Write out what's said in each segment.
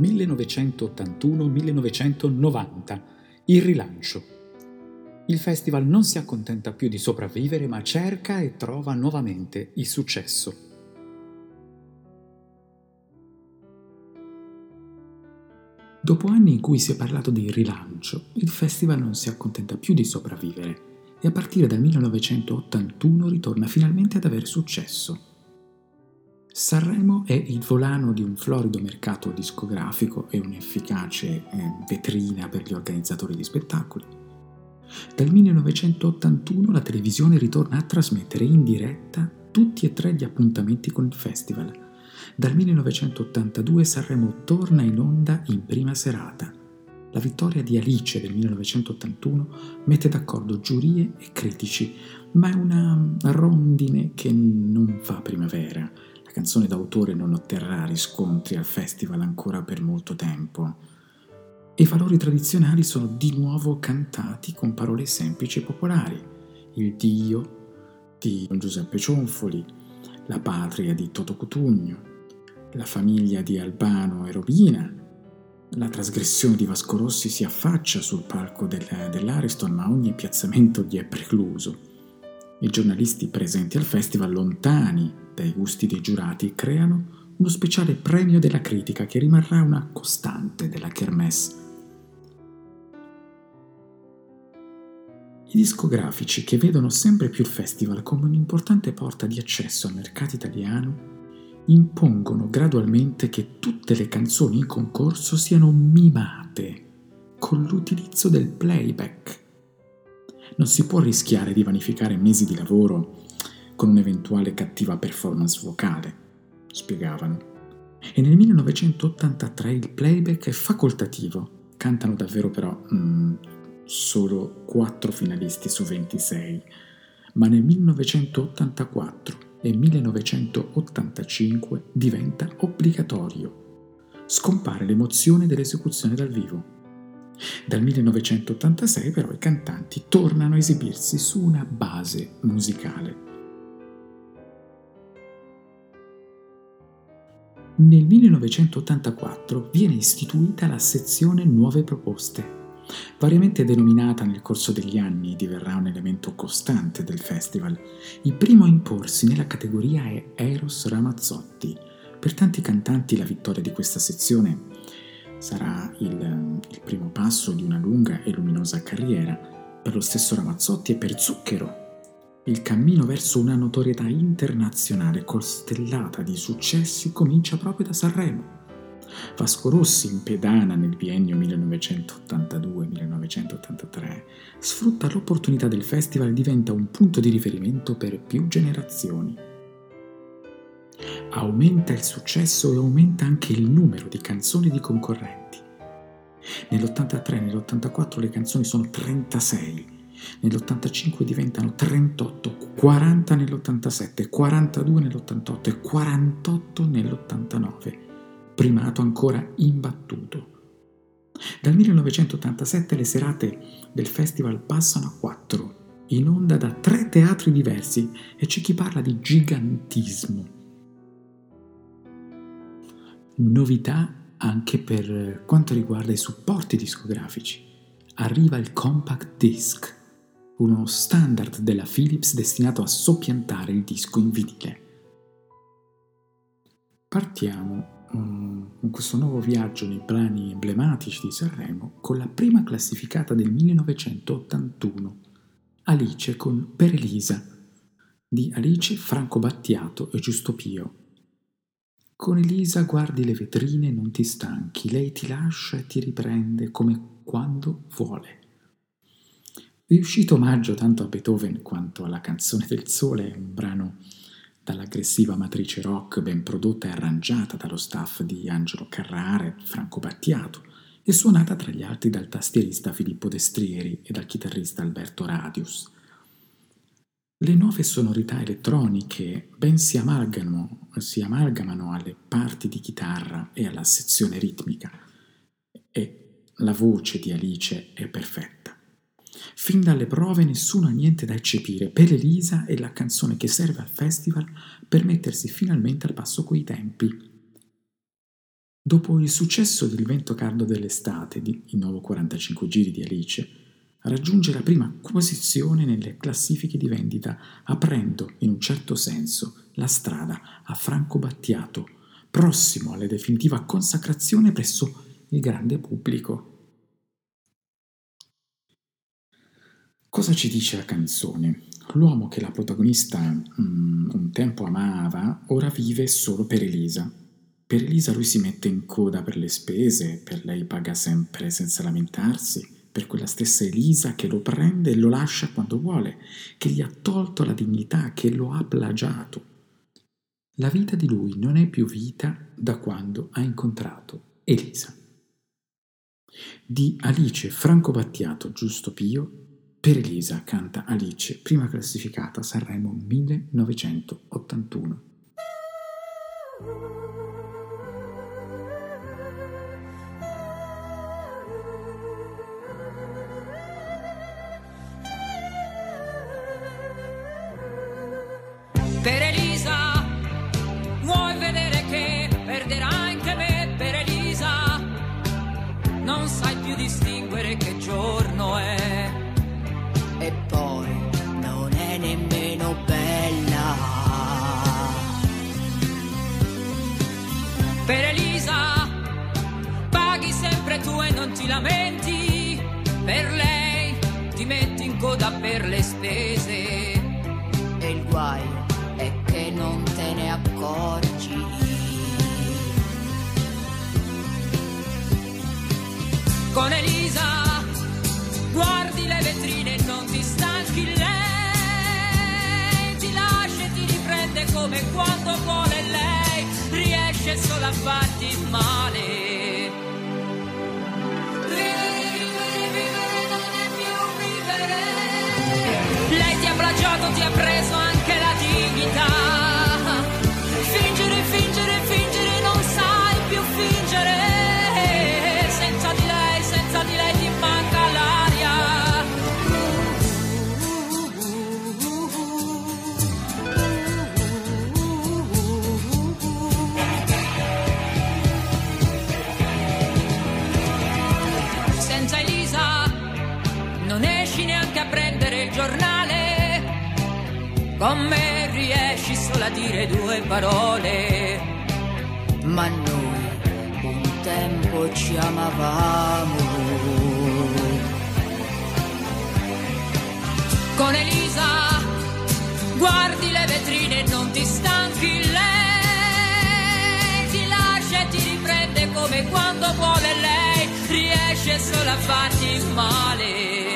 1981-1990, il rilancio. Il festival non si accontenta più di sopravvivere, ma cerca e trova nuovamente il successo. Dopo anni in cui si è parlato di rilancio, il festival non si accontenta più di sopravvivere e a partire dal 1981 ritorna finalmente ad avere successo. Sanremo è il volano di un florido mercato discografico e un'efficace eh, vetrina per gli organizzatori di spettacoli. Dal 1981 la televisione ritorna a trasmettere in diretta tutti e tre gli appuntamenti con il festival dal 1982 Sanremo torna in onda in prima serata. La vittoria di Alice del 1981 mette d'accordo giurie e critici, ma è una rondine che non fa primavera. Canzone d'autore non otterrà riscontri al festival ancora per molto tempo. I valori tradizionali sono di nuovo cantati con parole semplici e popolari. Il Dio di Giuseppe Cionfoli, la patria di Toto Cutugno, la famiglia di Albano e Robina. La trasgressione di Vasco Rossi si affaccia sul palco del, dell'Ariston, ma ogni piazzamento gli è precluso. I giornalisti presenti al festival, lontani dai gusti dei giurati, creano uno speciale premio della critica che rimarrà una costante della Kermesse. I discografici che vedono sempre più il festival come un'importante porta di accesso al mercato italiano impongono gradualmente che tutte le canzoni in concorso siano mimate con l'utilizzo del playback. Non si può rischiare di vanificare mesi di lavoro con un'eventuale cattiva performance vocale, spiegavano. E nel 1983 il playback è facoltativo, cantano davvero però mm, solo 4 finalisti su 26, ma nel 1984 e 1985 diventa obbligatorio. Scompare l'emozione dell'esecuzione dal vivo. Dal 1986 però i cantanti tornano a esibirsi su una base musicale. Nel 1984 viene istituita la sezione Nuove Proposte Variamente denominata nel corso degli anni, diverrà un elemento costante del festival. Il primo a imporsi nella categoria è Eros Ramazzotti. Per tanti cantanti la vittoria di questa sezione sarà il, il primo passo di una lunga e luminosa carriera. Per lo stesso Ramazzotti e per Zucchero il cammino verso una notorietà internazionale costellata di successi comincia proprio da Sanremo. Vasco Rossi in pedana nel biennio 1982-1983 sfrutta l'opportunità del festival e diventa un punto di riferimento per più generazioni. Aumenta il successo e aumenta anche il numero di canzoni di concorrenti. Nell'83 e nell'84 le canzoni sono 36, nell'85 diventano 38, 40 nell'87, 42 nell'88 e 48 nell'89 primato ancora imbattuto. Dal 1987 le serate del festival passano a quattro, in onda da tre teatri diversi e c'è chi parla di gigantismo. Novità anche per quanto riguarda i supporti discografici. Arriva il compact disc, uno standard della Philips destinato a soppiantare il disco in vinile. Partiamo con questo nuovo viaggio nei brani emblematici di Sanremo con la prima classificata del 1981, Alice con Per Elisa, di Alice, Franco Battiato e Giusto Pio. Con Elisa guardi le vetrine e non ti stanchi, lei ti lascia e ti riprende come quando vuole. Riuscito omaggio tanto a Beethoven quanto alla canzone del sole, un brano dall'aggressiva matrice rock ben prodotta e arrangiata dallo staff di Angelo Carrara e Franco Battiato e suonata tra gli altri dal tastierista Filippo Destrieri e dal chitarrista Alberto Radius. Le nuove sonorità elettroniche ben si amalgamano, si amalgamano alle parti di chitarra e alla sezione ritmica e la voce di Alice è perfetta. Fin dalle prove nessuno ha niente da eccepire. Per Elisa è la canzone che serve al festival per mettersi finalmente al passo coi tempi. Dopo il successo del vento caldo dell'estate, di, i nuovo 45 giri di Alice, raggiunge la prima posizione nelle classifiche di vendita, aprendo, in un certo senso, la strada a Franco Battiato, prossimo alla definitiva consacrazione presso il grande pubblico. Cosa ci dice la canzone? L'uomo che la protagonista mm, un tempo amava, ora vive solo per Elisa. Per Elisa lui si mette in coda per le spese, per lei paga sempre senza lamentarsi, per quella stessa Elisa che lo prende e lo lascia quando vuole, che gli ha tolto la dignità, che lo ha plagiato. La vita di lui non è più vita da quando ha incontrato Elisa. Di Alice Franco Battiato, giusto Pio, per Elisa canta Alice, prima classificata Sanremo 1981. Con Elisa. Guardi le vetrine e non ti stanchi lei ti lascia e ti riprende come quando vuole lei. Riesce solo a farti male. Vivere, vivere, non è più vivere. Lei ti ha plagiato, ti ha preso anche la dignità giornale. Con me riesci solo a dire due parole. Ma noi un tempo ci amavamo. con Elisa guardi le vetrine e non ti stanchi lei. Ti lascia e ti riprende come quando vuole lei. Riesce solo a farti male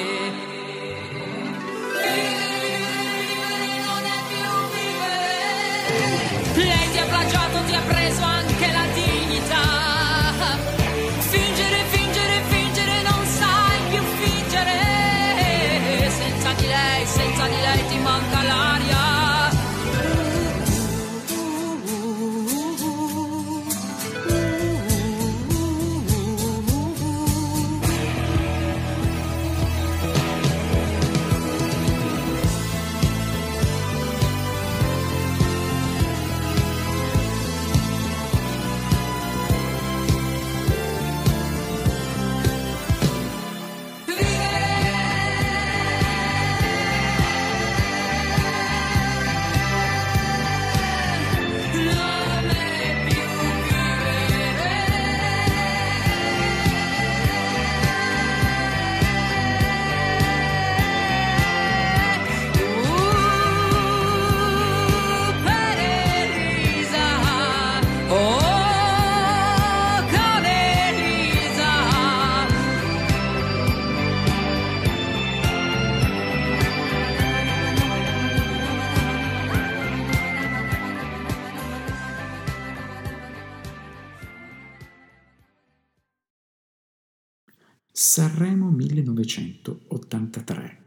Sanremo 1983.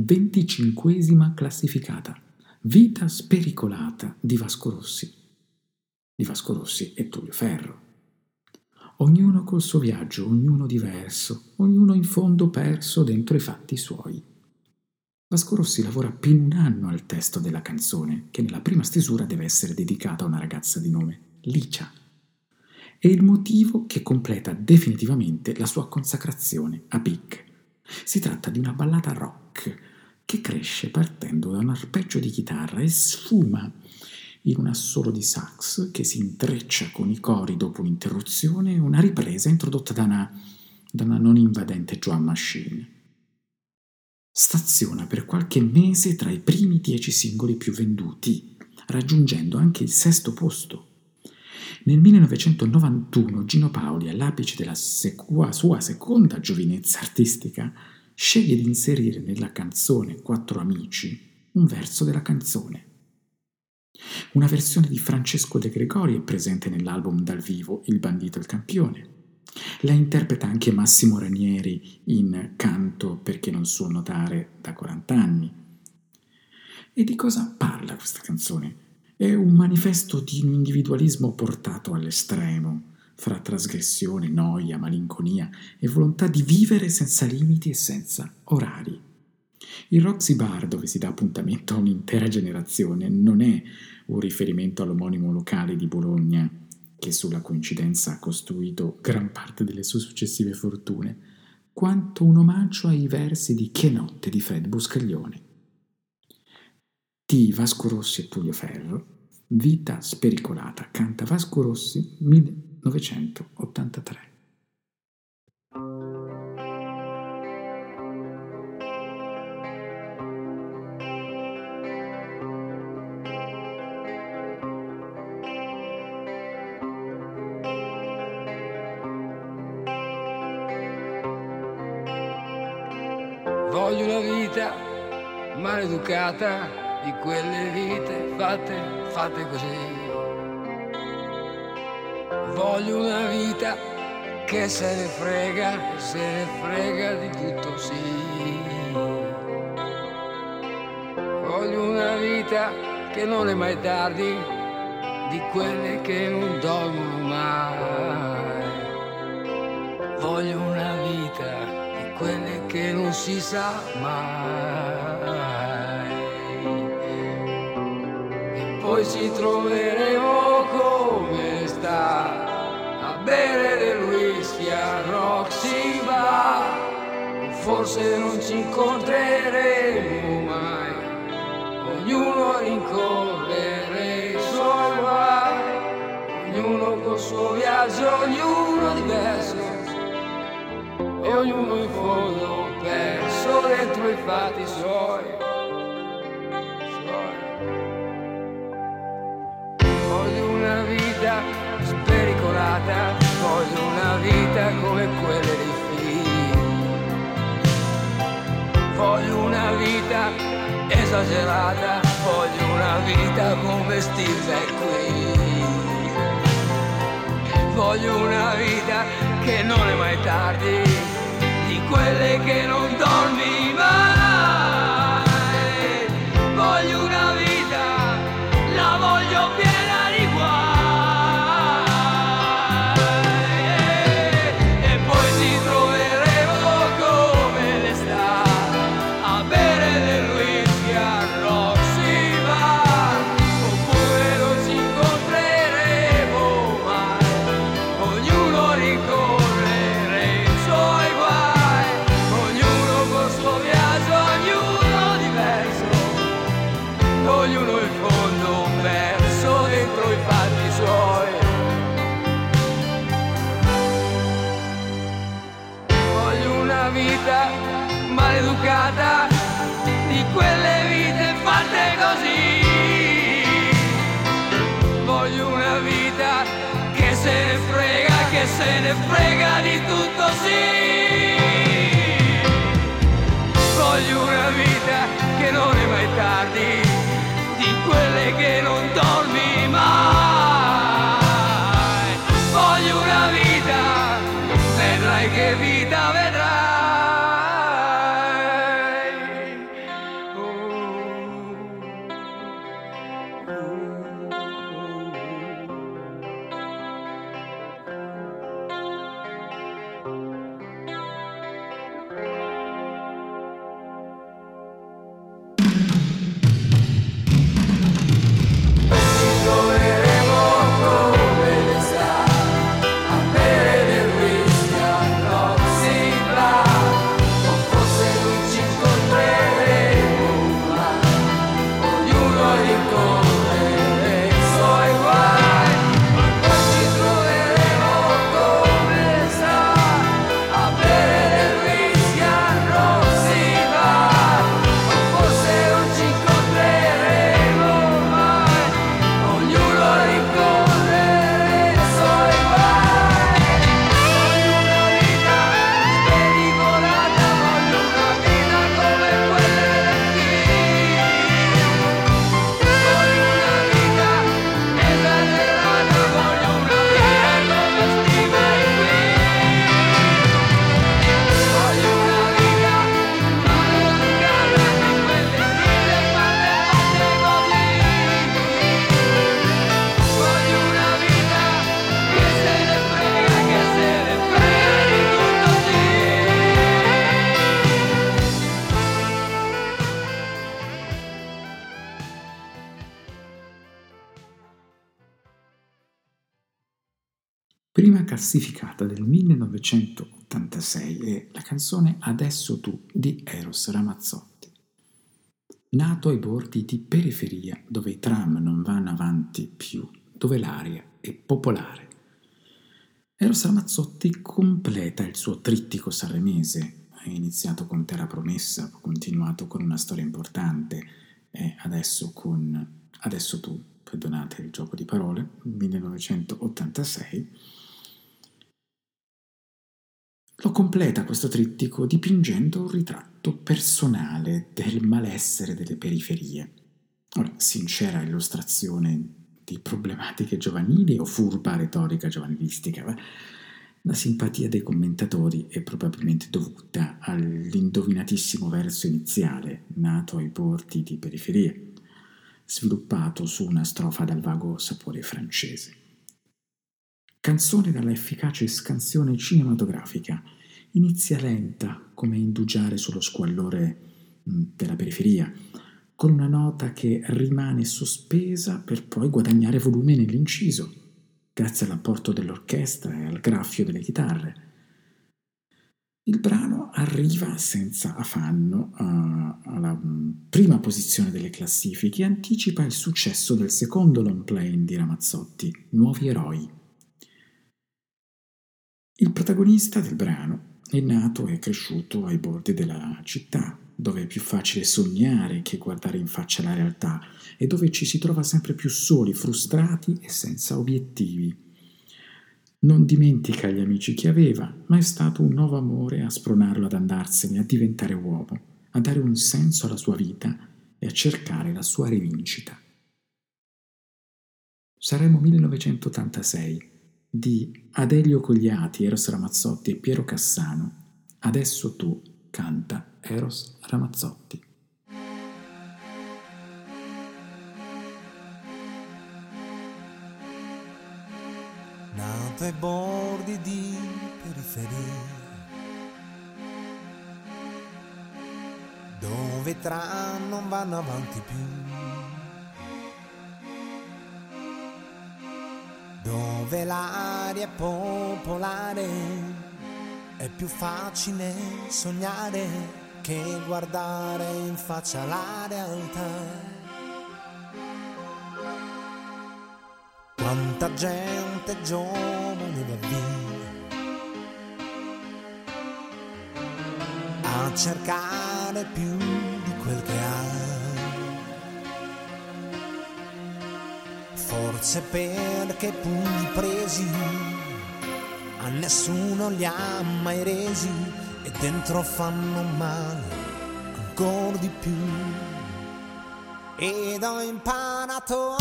25esima classificata. Vita spericolata di Vasco Rossi. Di Vasco Rossi e Tullio Ferro. Ognuno col suo viaggio, ognuno diverso, ognuno in fondo perso dentro i fatti suoi. Vasco Rossi lavora di un anno al testo della canzone, che nella prima stesura deve essere dedicata a una ragazza di nome Licia. È il motivo che completa definitivamente la sua consacrazione a Big. Si tratta di una ballata rock che cresce partendo da un arpeggio di chitarra e sfuma in un assolo di sax che si intreccia con i cori dopo un'interruzione e una ripresa introdotta da una, da una non invadente drum machine. Staziona per qualche mese tra i primi dieci singoli più venduti, raggiungendo anche il sesto posto. Nel 1991 Gino Paoli, all'apice della sua, sua seconda giovinezza artistica, sceglie di inserire nella canzone Quattro amici un verso della canzone. Una versione di Francesco De Gregori è presente nell'album dal vivo Il bandito e il campione. La interpreta anche Massimo Ranieri in Canto perché non so notare da 40 anni. E di cosa parla questa canzone? È un manifesto di un individualismo portato all'estremo, fra trasgressione, noia, malinconia e volontà di vivere senza limiti e senza orari. Il Roxy Bar, dove si dà appuntamento a un'intera generazione, non è un riferimento all'omonimo locale di Bologna, che sulla coincidenza ha costruito gran parte delle sue successive fortune, quanto un omaggio ai versi di Che notte di Fred Buscaglione. Di Vasco Rossi e Tullio Ferro, Vita spericolata, canta Vasco Rossi 1983. Voglio una vita maleducata di quelle vite fatte, fatte così. Voglio una vita che se ne frega, se ne frega di tutto sì. Voglio una vita che non è mai tardi, di quelle che non dormono mai. Voglio una vita quelle che non si sa mai. Poi ci troveremo come sta a bere del whisky a Roxy Bar. Forse non ci incontreremo mai, ognuno rincorrere i suoi guai, ognuno col suo viaggio, ognuno diverso e ognuno in fondo perso dentro i fatti suoi. Esagerata, voglio una vita come Steve qui. Voglio una vita che non è mai tardi quelle che non dormi mai. Se ne frega di tutto sì. Prima classificata del 1986 è la canzone Adesso tu di Eros Ramazzotti. Nato ai bordi di periferia dove i tram non vanno avanti più, dove l'aria è popolare. Eros Ramazzotti completa il suo trittico sanremese, è iniziato con Terra Promessa, ha continuato con una storia importante e adesso con Adesso tu, perdonate il gioco di parole, 1986. Lo completa questo trittico dipingendo un ritratto personale del malessere delle periferie. Ora, sincera illustrazione di problematiche giovanili o furba retorica giovanilistica, la simpatia dei commentatori è probabilmente dovuta all'indovinatissimo verso iniziale, nato ai bordi di periferie, sviluppato su una strofa dal vago sapore francese. Canzone dalla efficace scansione cinematografica, inizia lenta come indugiare sullo squallore mm, della periferia, con una nota che rimane sospesa per poi guadagnare volume nell'inciso grazie all'apporto dell'orchestra e al graffio delle chitarre. Il brano arriva senza affanno uh, alla mm, prima posizione delle classifiche e anticipa il successo del secondo long play di Ramazzotti, Nuovi eroi. Il protagonista del brano è nato e cresciuto ai bordi della città, dove è più facile sognare che guardare in faccia la realtà e dove ci si trova sempre più soli, frustrati e senza obiettivi. Non dimentica gli amici che aveva, ma è stato un nuovo amore a spronarlo ad andarsene, a diventare uomo, a dare un senso alla sua vita e a cercare la sua rivincita. Saremo 1986 di Adelio Cogliati, Eros Ramazzotti e Piero Cassano. Adesso tu canta Eros Ramazzotti. Nato ai bordi di periferia, dove tra non vanno avanti più, dove l'aria è popolare è più facile sognare che guardare in faccia la realtà. Quanta gente giovane va via a cercare più di quel che ha. Forse perché pugni presi a nessuno li ha mai resi e dentro fanno male ancora di più. Ed ho imparato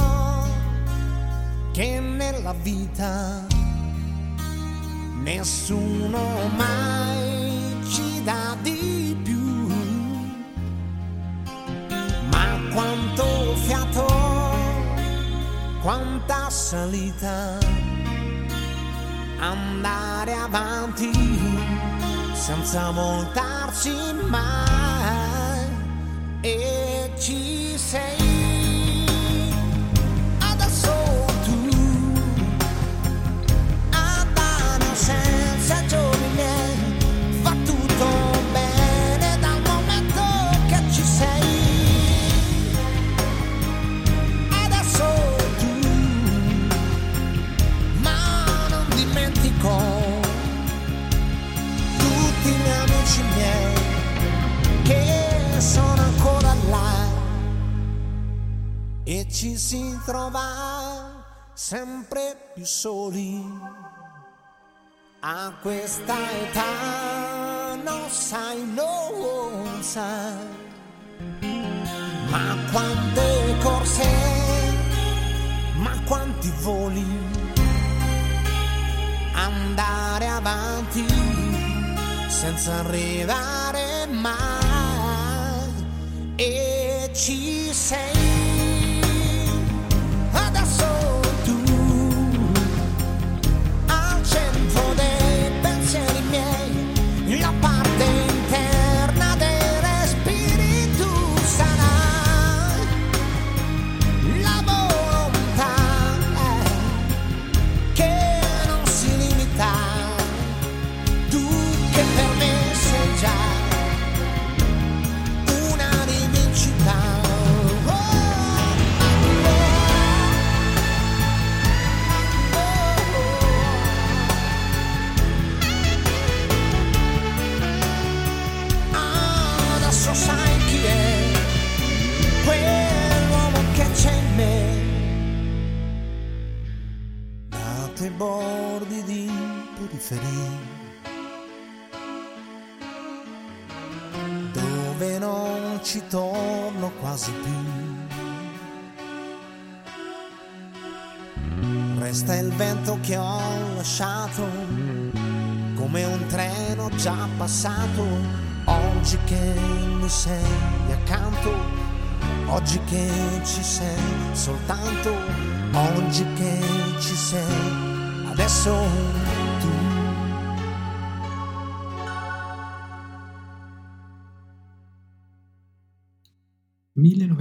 che nella vita nessuno mai ci dà di salita andare avanti senza voltarci mai. E ci sei ci si trova sempre più soli. A questa età non sai, non sai, ma quante corse, ma quanti voli, andare avanti senza arrivare mai e ci sei.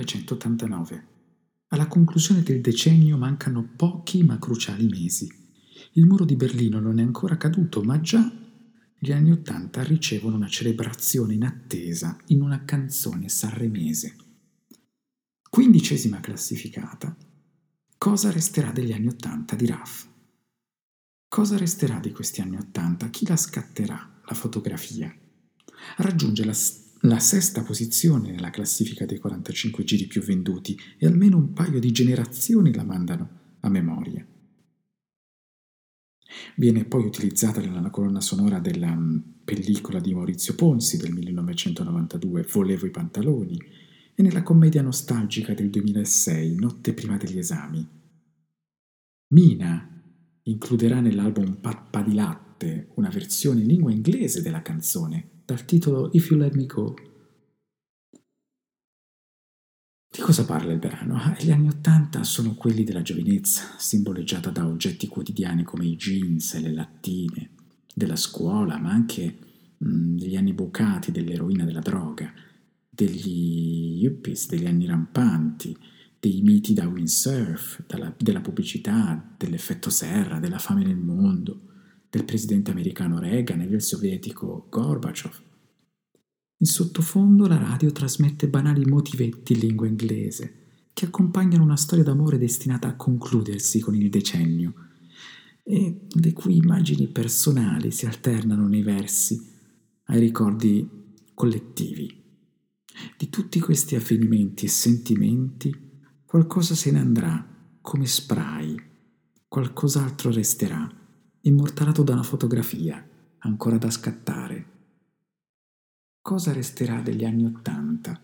«1989. Alla conclusione del decennio mancano pochi ma cruciali mesi. Il muro di Berlino non è ancora caduto, ma già gli anni Ottanta ricevono una celebrazione inattesa in una canzone sanremese. Quindicesima classificata. Cosa resterà degli anni Ottanta di Raff? Cosa resterà di questi anni Ottanta? Chi la scatterà? La fotografia. Raggiunge la la sesta posizione nella classifica dei 45 giri più venduti e almeno un paio di generazioni la mandano a memoria. Viene poi utilizzata nella colonna sonora della mm, pellicola di Maurizio Ponzi del 1992, Volevo i pantaloni, e nella commedia nostalgica del 2006, Notte prima degli esami. Mina includerà nell'album Pappa di latte una versione in lingua inglese della canzone, dal titolo If You Let Me Go. Di cosa parla il brano? Ah, gli anni Ottanta sono quelli della giovinezza, simboleggiata da oggetti quotidiani come i jeans e le lattine, della scuola, ma anche mm, degli anni bucati, dell'eroina della droga, degli yuppies, degli anni rampanti, dei miti da windsurf, dalla, della pubblicità, dell'effetto serra, della fame nel mondo del presidente americano Reagan e del sovietico Gorbaciov. In sottofondo la radio trasmette banali motivetti in lingua inglese che accompagnano una storia d'amore destinata a concludersi con il decennio e le cui immagini personali si alternano nei versi ai ricordi collettivi. Di tutti questi avvenimenti e sentimenti qualcosa se ne andrà come spray, qualcos'altro resterà immortalato da una fotografia, ancora da scattare. Cosa resterà degli anni Ottanta?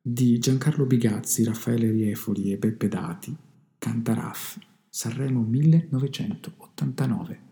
Di Giancarlo Bigazzi, Raffaele Riefoli e Beppe Dati, Canta Raff, Sanremo 1989.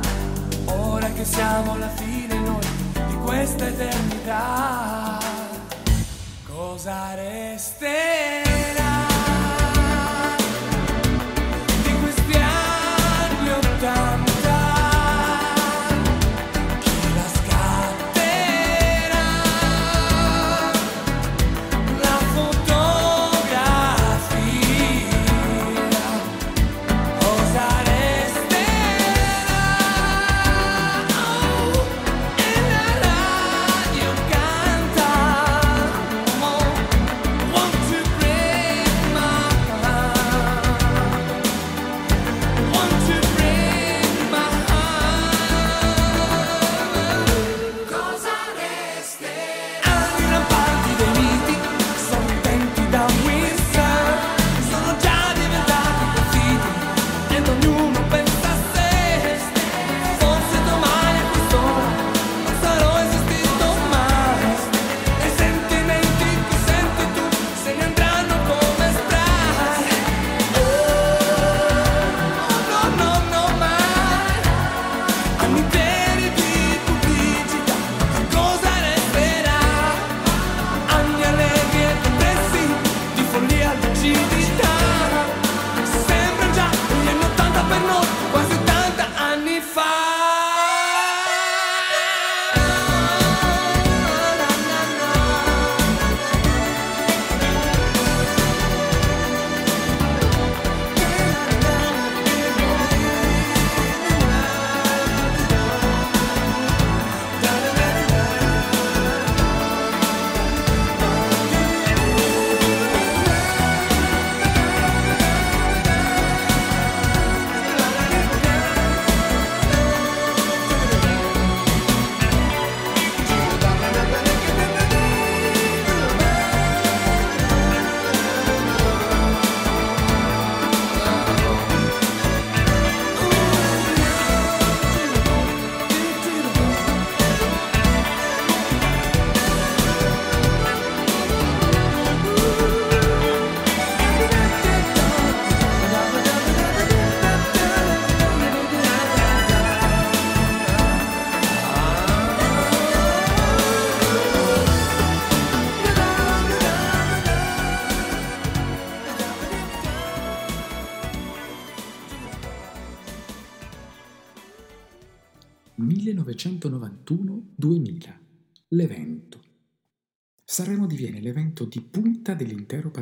Che siamo alla fine noi di questa eternità, cosa resterà?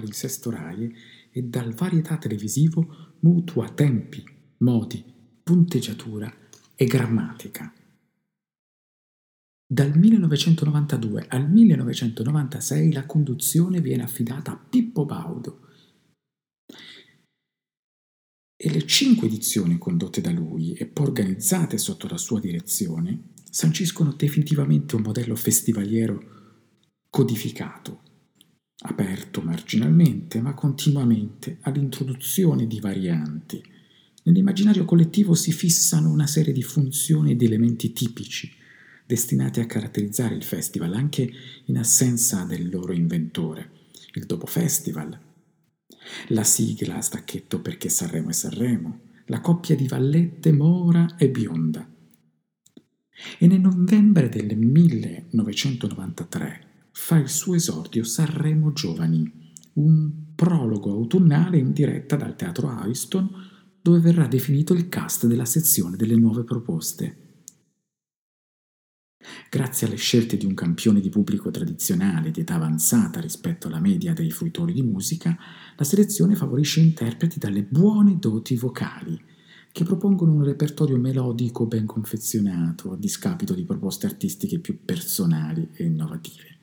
Dell'intero palinsesto RAI e dal varietà televisivo mutua tempi, modi, punteggiatura e grammatica. Dal 1992 al 1996 la conduzione viene affidata a Pippo Baudo e le cinque edizioni condotte da lui e poi organizzate sotto la sua direzione sanciscono definitivamente un modello festivaliero codificato, aperto marginalmente ma continuamente all'introduzione di varianti. Nell'immaginario collettivo si fissano una serie di funzioni e di elementi tipici destinati a caratterizzare il festival anche in assenza del loro inventore, il dopo festival, la sigla a stacchetto perché Sanremo e Sanremo, la coppia di Vallette Mora e Bionda. E nel novembre del 1993 fa il suo esordio Sanremo Giovani, un prologo autunnale in diretta dal Teatro Ariston dove verrà definito il cast della sezione delle nuove proposte. Grazie alle scelte di un campione di pubblico tradizionale di età avanzata rispetto alla media dei fruitori di musica, la selezione favorisce interpreti dalle buone doti vocali, che propongono un repertorio melodico ben confezionato, a discapito di proposte artistiche più personali e innovative.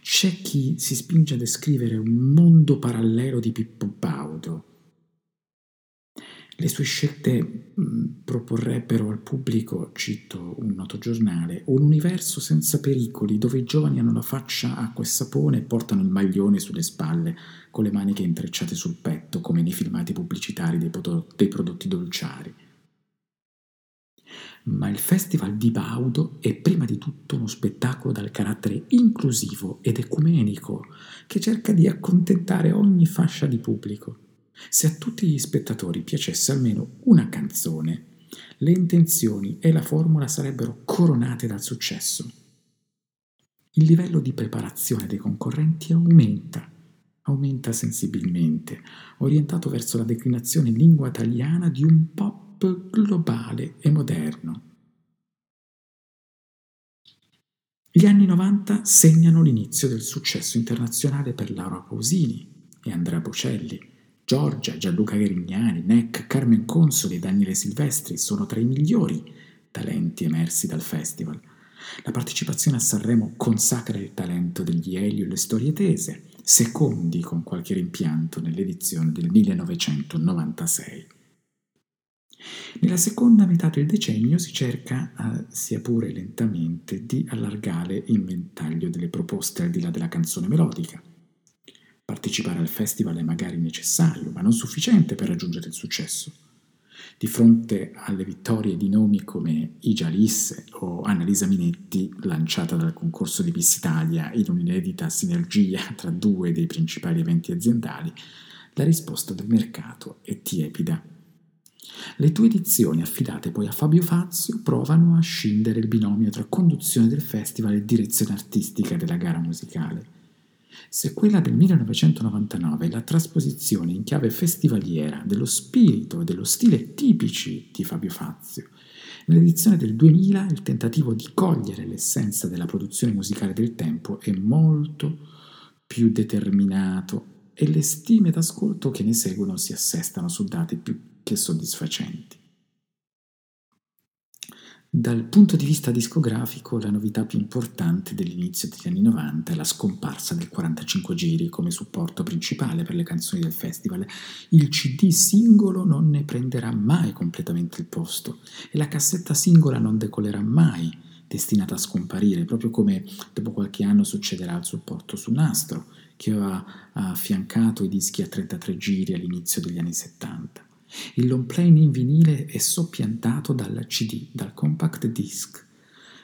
C'è chi si spinge a descrivere un mondo parallelo di Pippo Baudo, le sue scelte mh, proporrebbero al pubblico, cito un noto giornale, un universo senza pericoli dove i giovani hanno la faccia acqua e sapone e portano il maglione sulle spalle con le maniche intrecciate sul petto come nei filmati pubblicitari dei prodotti dolciari. Ma il Festival di Baudo è prima di tutto uno spettacolo dal carattere inclusivo ed ecumenico che cerca di accontentare ogni fascia di pubblico. Se a tutti gli spettatori piacesse almeno una canzone, le intenzioni e la formula sarebbero coronate dal successo. Il livello di preparazione dei concorrenti aumenta, aumenta sensibilmente, orientato verso la declinazione in lingua italiana di un pop globale e moderno. Gli anni 90 segnano l'inizio del successo internazionale per Laura Pausini e Andrea Bocelli, Giorgia, Gianluca Grignani, Neck, Carmen Consoli e Daniele Silvestri sono tra i migliori talenti emersi dal festival. La partecipazione a Sanremo consacra il talento degli Elio e le storie tese, secondi con qualche rimpianto nell'edizione del 1996. Nella seconda metà del decennio si cerca, eh, sia pure lentamente, di allargare il ventaglio delle proposte al di là della canzone melodica. Partecipare al festival è magari necessario, ma non sufficiente per raggiungere il successo. Di fronte alle vittorie di nomi come Igia Lisse o Annalisa Minetti, lanciata dal concorso di Miss Italia in un'inedita sinergia tra due dei principali eventi aziendali, la risposta del mercato è tiepida. Le due edizioni affidate poi a Fabio Fazio provano a scindere il binomio tra conduzione del festival e direzione artistica della gara musicale. Se quella del 1999 è la trasposizione in chiave festivaliera dello spirito e dello stile tipici di Fabio Fazio, nell'edizione del 2000 il tentativo di cogliere l'essenza della produzione musicale del tempo è molto più determinato e le stime d'ascolto che ne seguono si assestano su dati più che soddisfacenti. Dal punto di vista discografico, la novità più importante dell'inizio degli anni 90 è la scomparsa del 45 giri come supporto principale per le canzoni del festival. Il CD singolo non ne prenderà mai completamente il posto e la cassetta singola non decolerà mai, destinata a scomparire, proprio come dopo qualche anno succederà al supporto su nastro, che aveva affiancato i dischi a 33 giri all'inizio degli anni 70. Il long plane in vinile è soppiantato dal CD, dal compact disc.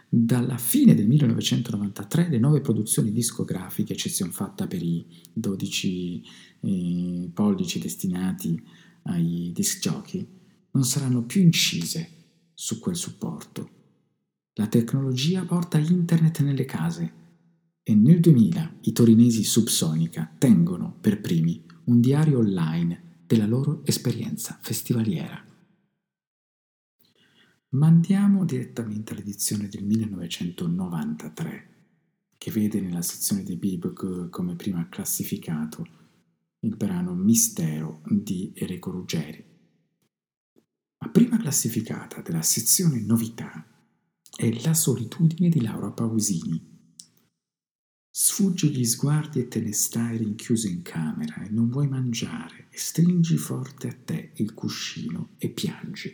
Dalla fine del 1993 le nuove produzioni discografiche, eccezione fatta per i 12 eh, pollici destinati ai disc jockey, non saranno più incise su quel supporto. La tecnologia porta internet nelle case e nel 2000 i torinesi Subsonica tengono per primi un diario online della loro esperienza festivaliera. Ma andiamo direttamente all'edizione del 1993, che vede nella sezione di Bebop come prima classificato il brano Mistero di Enrico Ruggeri. La prima classificata della sezione Novità è La solitudine di Laura Pausini, Sfuggi gli sguardi e te ne stai rinchiuso in camera e non vuoi mangiare e stringi forte a te il cuscino e piangi.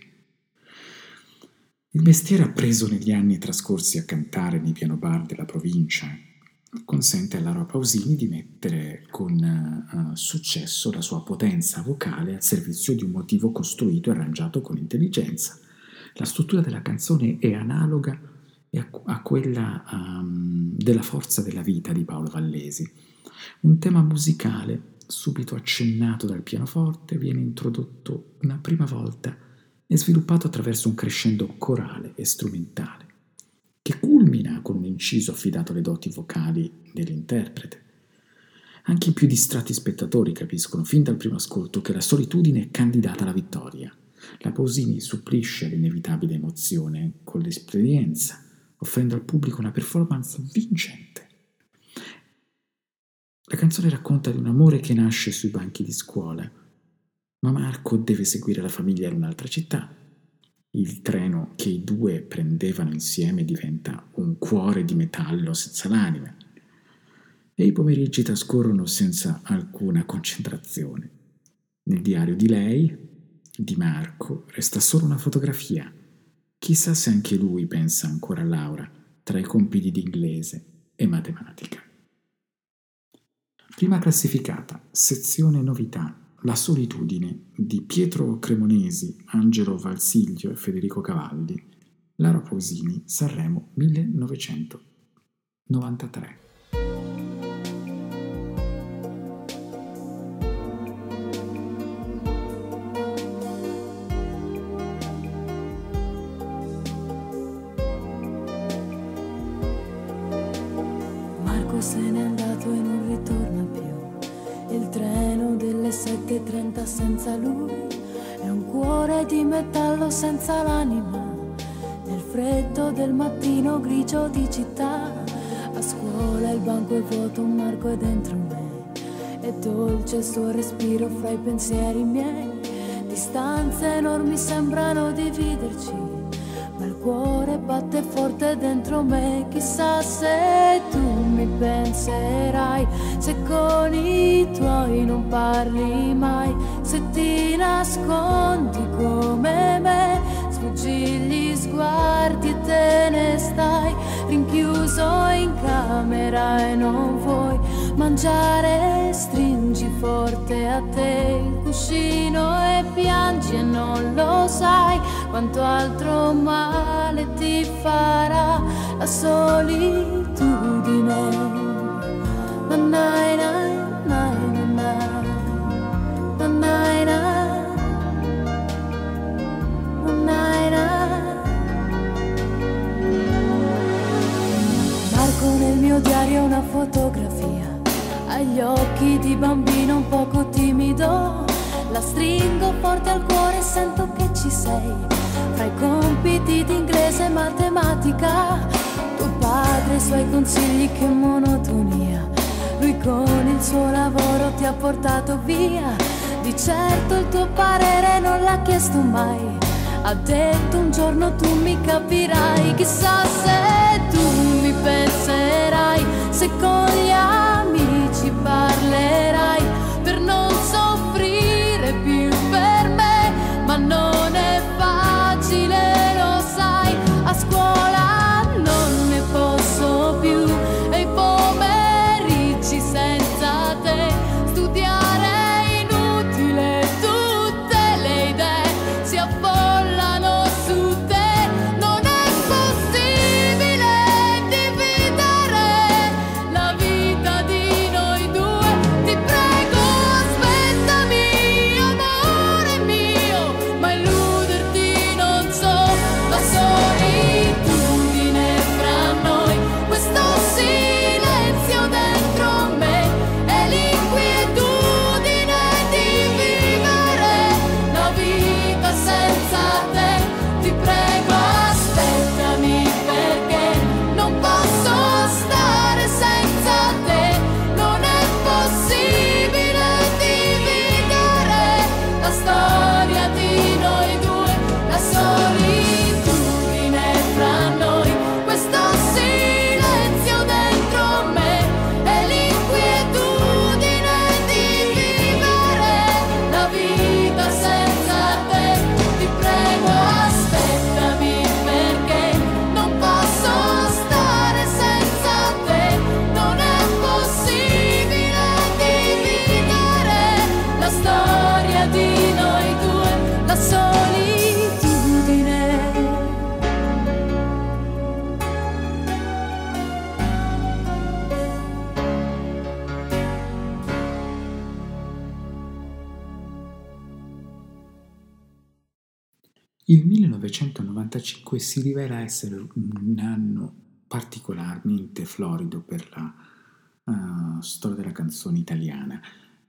Il mestiere appreso negli anni trascorsi a cantare nei piano bar della provincia consente a Laura Pausini di mettere con uh, successo la sua potenza vocale al servizio di un motivo costruito e arrangiato con intelligenza. La struttura della canzone è analoga e a, quella um, della forza della vita di Paolo Vallesi. Un tema musicale subito accennato dal pianoforte viene introdotto una prima volta e sviluppato attraverso un crescendo corale e strumentale, che culmina con un inciso affidato alle doti vocali dell'interprete. Anche i più distratti spettatori capiscono fin dal primo ascolto che la solitudine è candidata alla vittoria. La Pausini supplisce l'inevitabile emozione con l'esperienza offrendo al pubblico una performance vincente. La canzone racconta di un amore che nasce sui banchi di scuola, ma Marco deve seguire la famiglia in un'altra città. Il treno che i due prendevano insieme diventa un cuore di metallo senza l'anima e i pomeriggi trascorrono senza alcuna concentrazione. Nel diario di lei, di Marco, resta solo una fotografia Chissà se anche lui pensa ancora a Laura tra i compiti di inglese e matematica. Prima classificata, sezione novità, La solitudine di Pietro Cremonesi, Angelo Valsiglio e Federico Cavalli, Lara Pausini, Sanremo 1993. Senza l'anima. Nel freddo del mattino grigio di città, a scuola il banco è vuoto, Marco è dentro me. È dolce il suo respiro fra i pensieri miei. Distanze enormi sembrano dividerci ma il cuore batte forte dentro me, chissà se tu mi penserai, se con i tuoi non parli mai, se ti nascondi come me, sfuggi gli sguardi e te ne stai, rinchiuso in camera e non vuoi mangiare, stringi forte a te il cuscino e piangi e non lo sai quanto altro male ti farà la solitudine. Na, na, na, na, na, na, na, na. Marco nel mio diario una fotografia, agli occhi di bambino un poco timido, la stringo forte al cuore e sento che ci sei, fra i compiti di inglese e matematica, tuo padre i suoi consigli che monotonia, lui con il suo lavoro ti ha portato via, di certo il tuo parere non l'ha chiesto mai. Ha detto un giorno tu mi capirai, chissà se tu mi penserai, se con gli amici parlerai 1995 si rivela essere un anno particolarmente florido per la uh, storia della canzone italiana.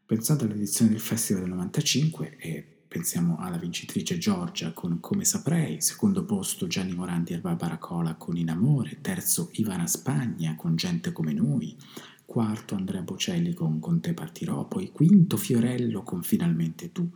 Pensate all'edizione del Festival del 95 e pensiamo alla vincitrice Giorgia con Come saprei, secondo posto Gianni Morandi e Barbara Cola con In amore, terzo Ivana Spagna con Gente come noi, quarto Andrea Bocelli con Con te partirò, poi quinto Fiorello con Finalmente tu.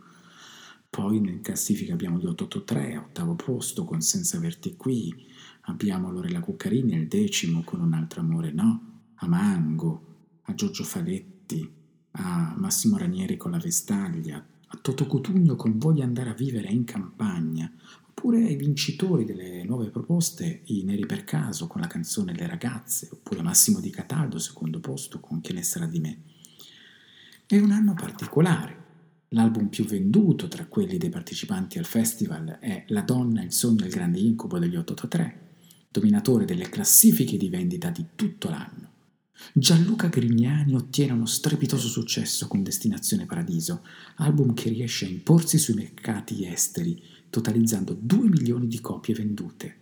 Poi in classifica abbiamo 283, ottavo posto con Senza averti qui, abbiamo Lorella Cuccarini al decimo con Un altro amore no, a Mango, a Giorgio Faletti, a Massimo Ranieri con La Vestaglia, a Toto Cutugno con Voglio andare a vivere in campagna, oppure ai vincitori delle nuove proposte, i Neri per caso con la canzone Le ragazze, oppure Massimo Di Cataldo, secondo posto con Che ne sarà di me. È un anno particolare, L'album più venduto tra quelli dei partecipanti al festival è La donna, il sogno e il grande incubo degli 883, dominatore delle classifiche di vendita di tutto l'anno. Gianluca Grignani ottiene uno strepitoso successo con Destinazione Paradiso, album che riesce a imporsi sui mercati esteri, totalizzando 2 milioni di copie vendute.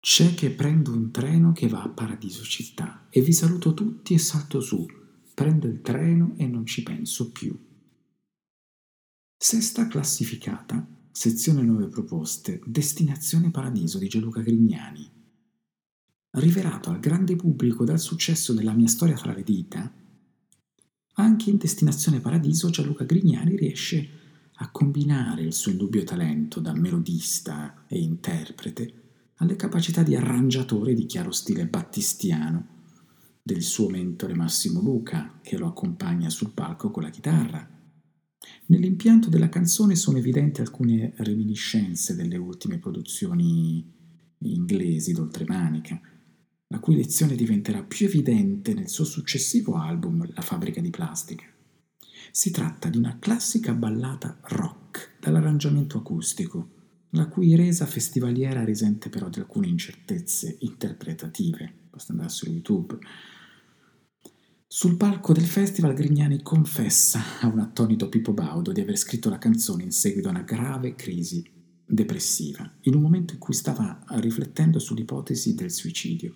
C'è che prendo un treno che va a Paradiso città e vi saluto tutti e salto su, prendo il treno e non ci penso più. Sesta classificata, sezione nuove proposte, Destinazione Paradiso di Gianluca Grignani. Rivelato al grande pubblico dal successo della mia storia fra le dita, anche in Destinazione Paradiso Gianluca Grignani riesce a combinare il suo indubbio talento da melodista e interprete alle capacità di arrangiatore di chiaro stile battistiano del suo mentore Massimo Luca, che lo accompagna sul palco con la chitarra. Nell'impianto della canzone sono evidenti alcune reminiscenze delle ultime produzioni inglesi d'oltremanica, la cui lezione diventerà più evidente nel suo successivo album La fabbrica di plastica. Si tratta di una classica ballata rock dall'arrangiamento acustico, la cui resa festivaliera risente però di alcune incertezze interpretative. Basta andare su YouTube. Sul palco del festival Grignani confessa a un attonito Pippo Baudo di aver scritto la canzone in seguito a una grave crisi depressiva, in un momento in cui stava riflettendo sull'ipotesi del suicidio.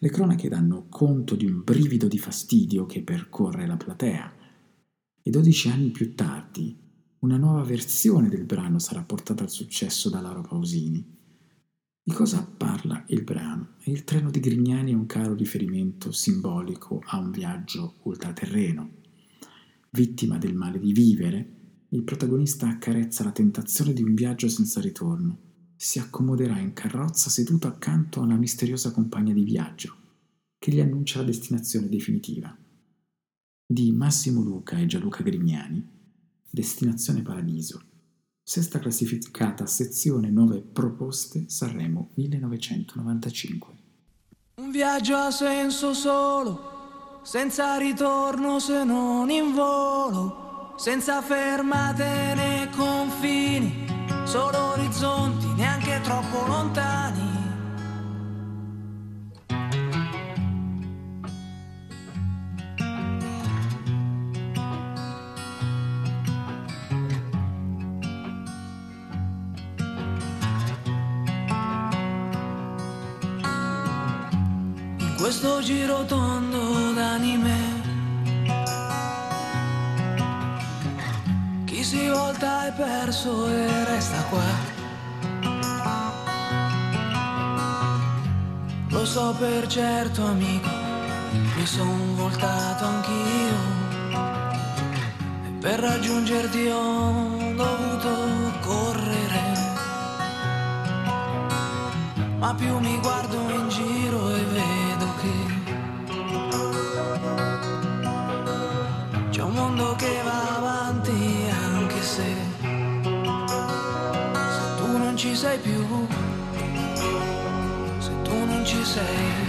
Le cronache danno conto di un brivido di fastidio che percorre la platea e dodici anni più tardi una nuova versione del brano sarà portata al successo da Laura Pausini. Di cosa parla il brano? Il treno di Grignani è un caro riferimento simbolico a un viaggio ultraterreno. Vittima del male di vivere, il protagonista accarezza la tentazione di un viaggio senza ritorno. Si accomoderà in carrozza seduto accanto a una misteriosa compagna di viaggio che gli annuncia la destinazione definitiva. Di Massimo Luca e Gianluca Grignani Destinazione Paradiso. Sesta classificata sezione 9 proposte Sanremo 1995. Un viaggio ha senso solo, senza ritorno se non in volo, senza fermate né confini, solo orizzonti questo giro tondo d'anime. Chi si volta è perso e resta qua. Lo so per certo amico Mi son voltato anch'io. E per raggiungerti ho dovuto correre. Ma più mi guardo non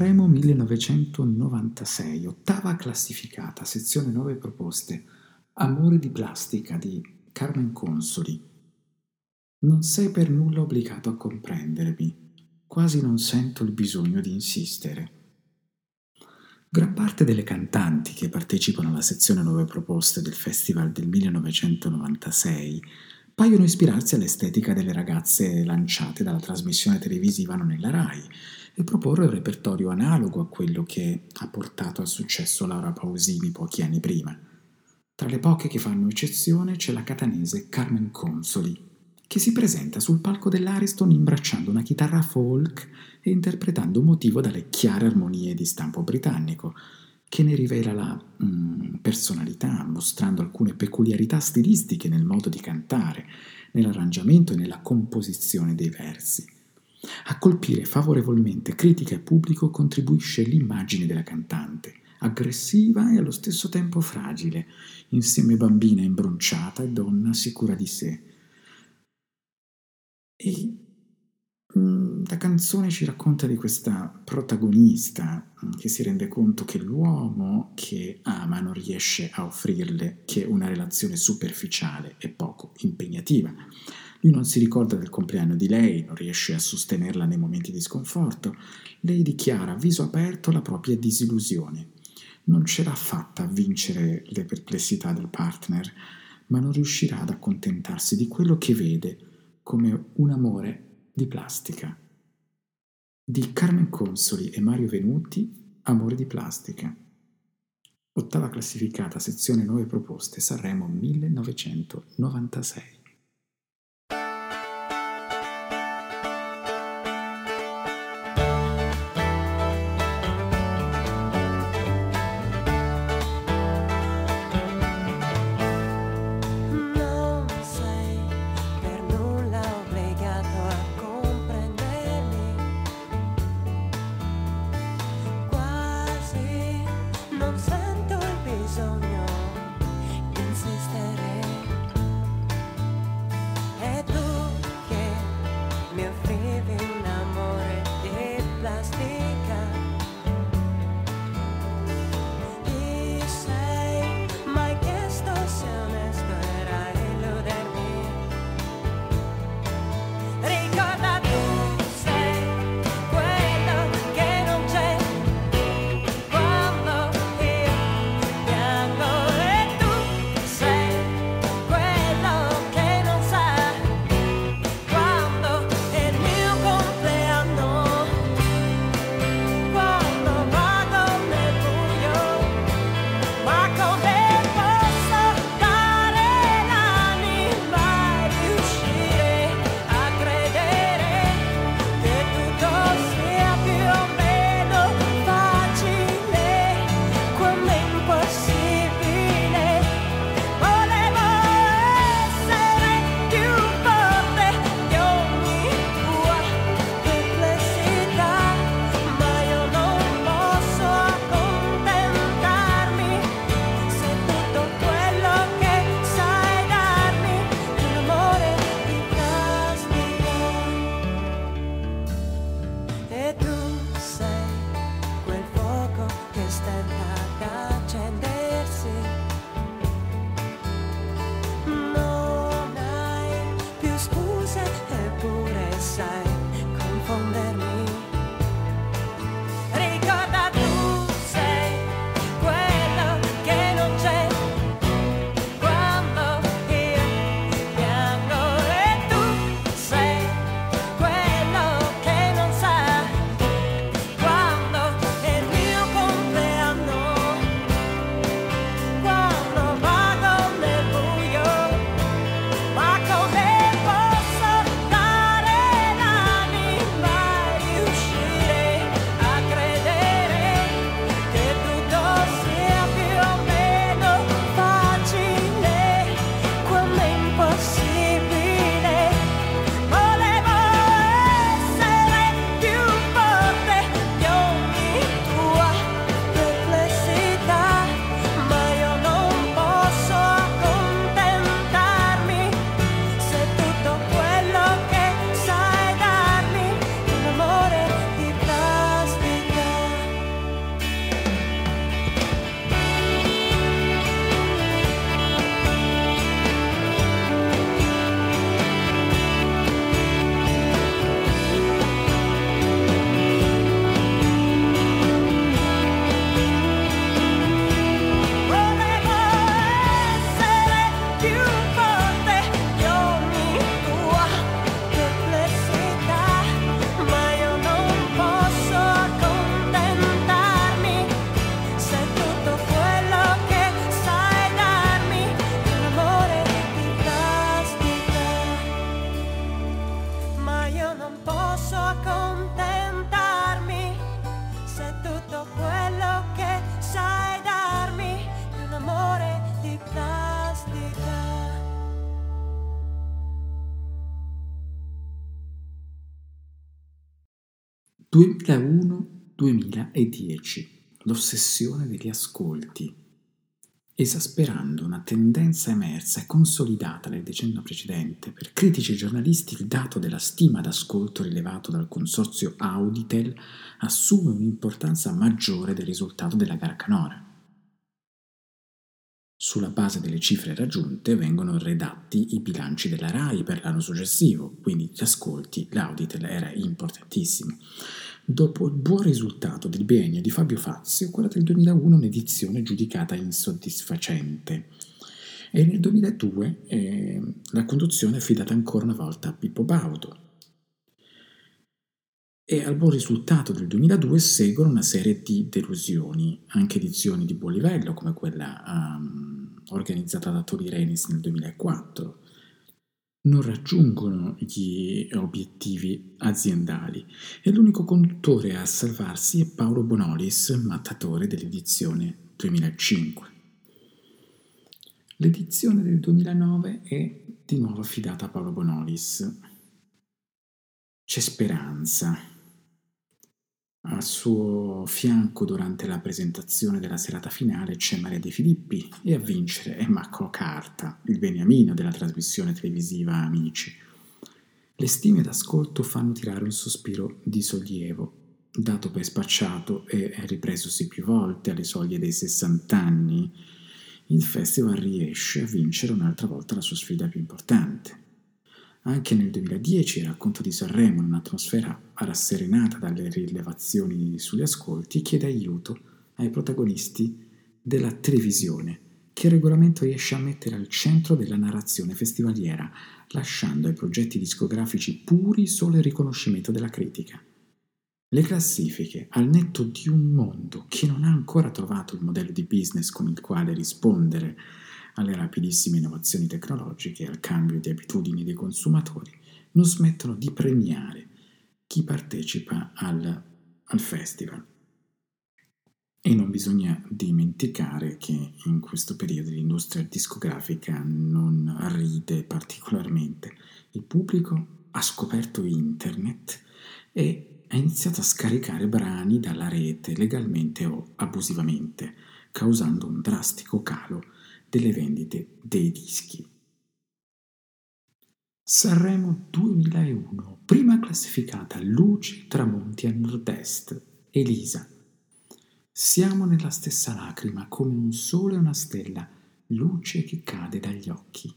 Sanremo 1996, ottava classificata, sezione 9 proposte. Amore di plastica di Carmen Consoli. Non sei per nulla obbligato a comprendermi, quasi non sento il bisogno di insistere. Gran parte delle cantanti che partecipano alla sezione nuove proposte del festival del 1996 paiono ispirarsi all'estetica delle ragazze lanciate dalla trasmissione televisiva Non nella Rai e proporre un repertorio analogo a quello che ha portato al successo Laura Pausini pochi anni prima. Tra le poche che fanno eccezione c'è la catanese Carmen Consoli, che si presenta sul palco dell'Ariston imbracciando una chitarra folk e interpretando un motivo dalle chiare armonie di stampo britannico, che ne rivela la mm, personalità, mostrando alcune peculiarità stilistiche nel modo di cantare, nell'arrangiamento e nella composizione dei versi. A colpire favorevolmente critica e pubblico contribuisce l'immagine della cantante, aggressiva e allo stesso tempo fragile, insieme bambina imbronciata e donna sicura di sé. E mm, la canzone ci racconta di questa protagonista mm, che si rende conto che l'uomo che ama non riesce a offrirle che una relazione superficiale e poco impegnativa. Lui non si ricorda del compleanno di lei, non riesce a sostenerla nei momenti di sconforto. Lei dichiara a viso aperto la propria disillusione. Non ce l'ha fatta a vincere le perplessità del partner, ma non riuscirà ad accontentarsi di quello che vede come un amore di plastica. Di Carmen Consoli e Mario Venuti, Amore di plastica. Ottava classificata, sezione 9 proposte, Sanremo 1996. 2001-2010, l'ossessione degli ascolti. Esasperando una tendenza emersa e consolidata nel decennio precedente, per critici e giornalisti il dato della stima d'ascolto rilevato dal consorzio Auditel assume un'importanza maggiore del risultato della gara canora. Sulla base delle cifre raggiunte vengono redatti i bilanci della RAI per l'anno successivo, quindi gli ascolti, l'Auditel era importantissimo. Dopo il buon risultato del biennio di Fabio Fazio, quella del 2001 è un'edizione giudicata insoddisfacente. E nel 2002 eh, la conduzione è affidata ancora una volta a Pippo Baudo. E al buon risultato del 2002 seguono una serie di delusioni, anche edizioni di buon livello come quella um, organizzata da Tori Renis nel 2004, non raggiungono gli obiettivi aziendali e l'unico conduttore a salvarsi è Paolo Bonolis, mattatore dell'edizione 2005. L'edizione del 2009 è di nuovo affidata a Paolo Bonolis. C'è speranza. Al suo fianco durante la presentazione della serata finale c'è Maria De Filippi e a vincere è Marco Carta, il beniamino della trasmissione televisiva Amici. Le stime d'ascolto fanno tirare un sospiro di sollievo. Dato per spacciato e ripresosi più volte alle soglie dei 60 anni, il festival riesce a vincere un'altra volta la sua sfida più importante. Anche nel 2010 il racconto di Sanremo, in un'atmosfera rasserenata dalle rilevazioni sugli ascolti, chiede aiuto ai protagonisti della televisione, che il regolamento riesce a mettere al centro della narrazione festivaliera, lasciando ai progetti discografici puri solo il riconoscimento della critica. Le classifiche, al netto di un mondo che non ha ancora trovato il modello di business con il quale rispondere alle rapidissime innovazioni tecnologiche e al cambio di abitudini dei consumatori, non smettono di premiare chi partecipa al, al festival. E non bisogna dimenticare che in questo periodo l'industria discografica non ride particolarmente. Il pubblico ha scoperto internet e ha iniziato a scaricare brani dalla rete legalmente o abusivamente, causando un drastico calo delle vendite dei dischi. Sanremo 2001, prima classificata Luce tramonti a nord-est, Elisa. Siamo nella stessa lacrima, come un sole e una stella, luce che cade dagli occhi.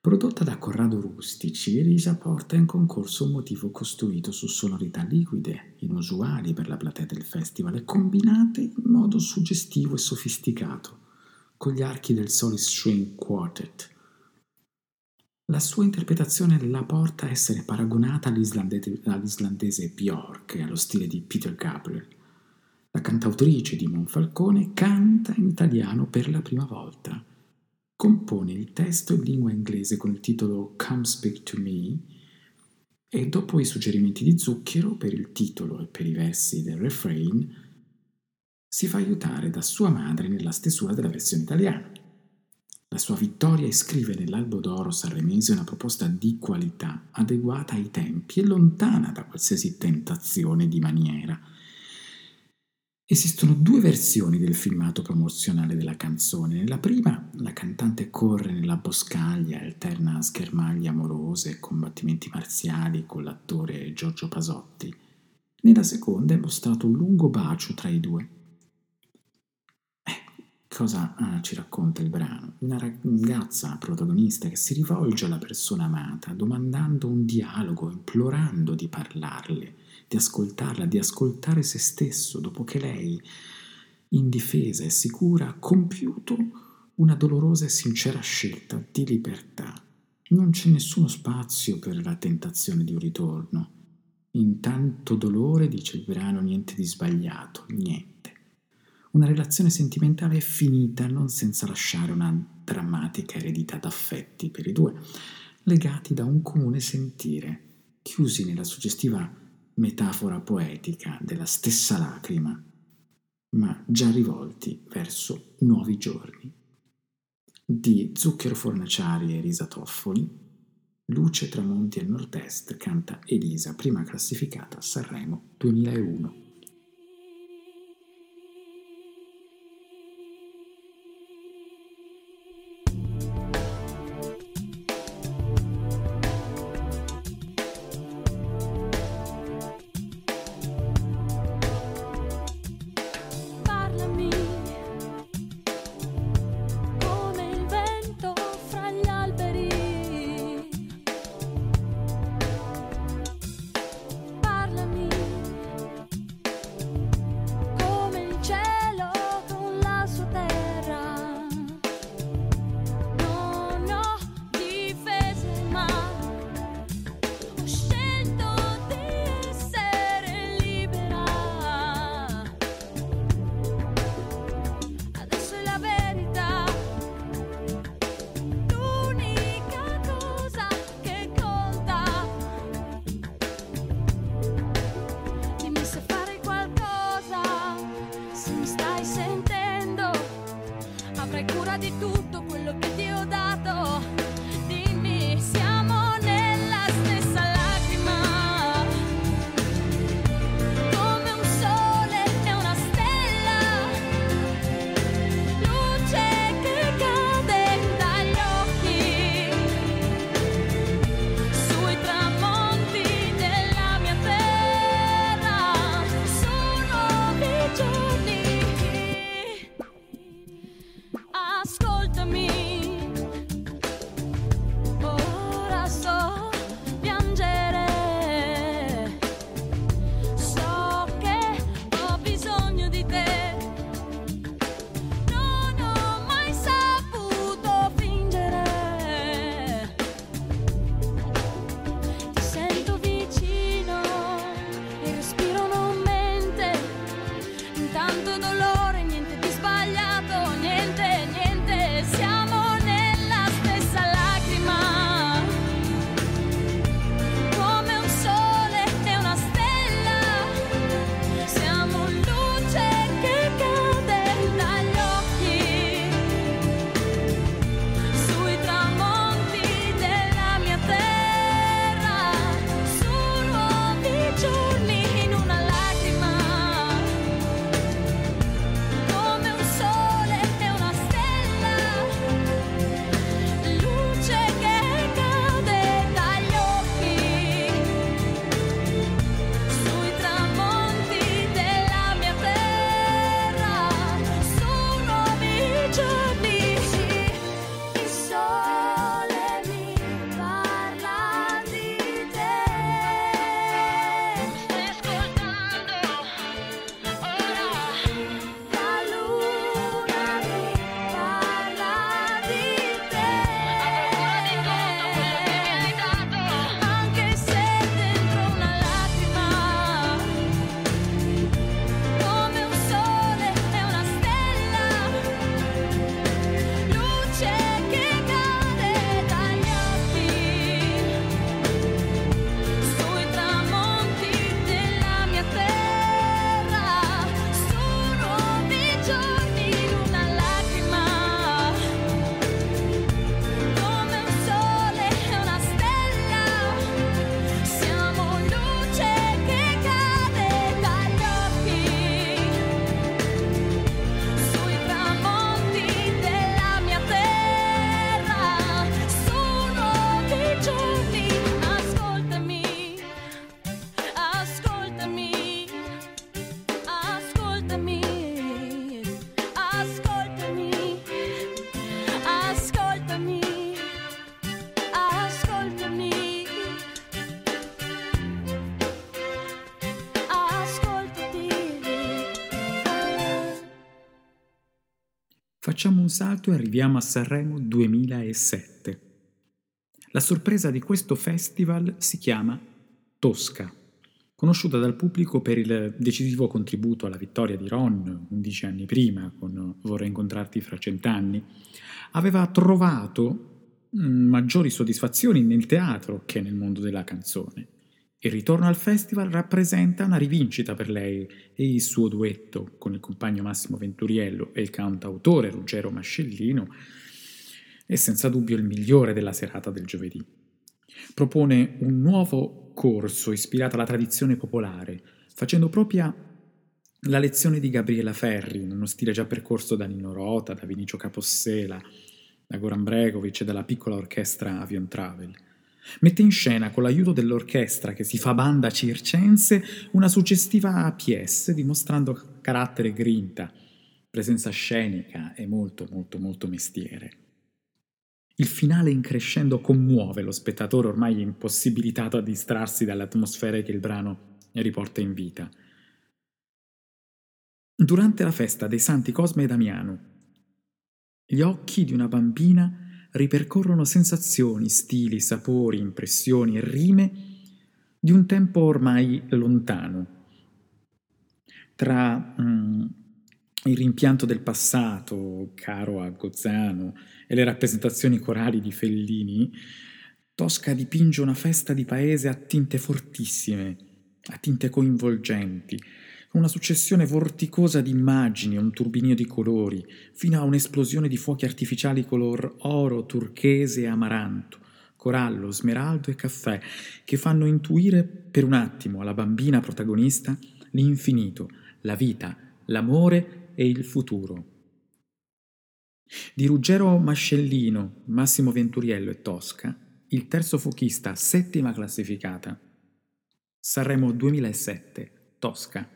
Prodotta da Corrado Rustici, Elisa porta in concorso un motivo costruito su sonorità liquide, inusuali per la platea del festival e combinate in modo suggestivo e sofisticato con gli archi del Solid String Quartet. La sua interpretazione la porta a essere paragonata all'islandese, all'islandese Björk e allo stile di Peter Gabriel. La cantautrice di Monfalcone canta in italiano per la prima volta. Compone il testo in lingua inglese con il titolo Come Speak to Me e dopo i suggerimenti di Zucchero per il titolo e per i versi del refrain si fa aiutare da sua madre nella stesura della versione italiana. La sua vittoria iscrive nell'Albo d'Oro sanremese una proposta di qualità, adeguata ai tempi e lontana da qualsiasi tentazione di maniera. Esistono due versioni del filmato promozionale della canzone. Nella prima la cantante corre nella boscaglia alterna schermaglie amorose e combattimenti marziali con l'attore Giorgio Pasotti. Nella seconda è mostrato un lungo bacio tra i due cosa uh, ci racconta il brano? Una ragazza protagonista che si rivolge alla persona amata, domandando un dialogo, implorando di parlarle, di ascoltarla, di ascoltare se stesso, dopo che lei, indifesa e sicura, ha compiuto una dolorosa e sincera scelta di libertà. Non c'è nessuno spazio per la tentazione di un ritorno. In tanto dolore, dice il brano, niente di sbagliato, niente. Una relazione sentimentale è finita non senza lasciare una drammatica eredità d'affetti per i due, legati da un comune sentire, chiusi nella suggestiva metafora poetica della stessa lacrima, ma già rivolti verso nuovi giorni. Di Zucchero Fornaciari e risatoffoli, Luce Tramonti al Nord-Est canta Elisa, prima classificata a Sanremo 2001. Facciamo un salto e arriviamo a Sanremo 2007. La sorpresa di questo festival si chiama Tosca, conosciuta dal pubblico per il decisivo contributo alla vittoria di Ron 11 anni prima con Vorrei incontrarti fra cent'anni. Aveva trovato mm, maggiori soddisfazioni nel teatro che nel mondo della canzone. Il ritorno al festival rappresenta una rivincita per lei e il suo duetto con il compagno Massimo Venturiello e il cantautore Ruggero Mascellino è senza dubbio il migliore della serata del giovedì. Propone un nuovo corso ispirato alla tradizione popolare, facendo propria la lezione di Gabriella Ferri, in uno stile già percorso da Nino Rota, da Vinicio Capossela, da Goran Bregovic e dalla piccola orchestra Avion Travel. Mette in scena, con l'aiuto dell'orchestra che si fa banda circense, una suggestiva pièce dimostrando carattere grinta, presenza scenica e molto, molto, molto mestiere. Il finale in crescendo commuove lo spettatore ormai impossibilitato a distrarsi dalle atmosfere che il brano riporta in vita. Durante la festa dei santi Cosme e Damiano, gli occhi di una bambina ripercorrono sensazioni, stili, sapori, impressioni e rime di un tempo ormai lontano. Tra mm, il rimpianto del passato, caro a Gozzano, e le rappresentazioni corali di Fellini, Tosca dipinge una festa di paese a tinte fortissime, a tinte coinvolgenti, una successione vorticosa di immagini, un turbinio di colori, fino a un'esplosione di fuochi artificiali color oro, turchese e amaranto, corallo, smeraldo e caffè, che fanno intuire per un attimo alla bambina protagonista l'infinito, la vita, l'amore e il futuro. Di Ruggero Mascellino, Massimo Venturiello e Tosca, il terzo fuochista, settima classificata. Sanremo 2007, Tosca.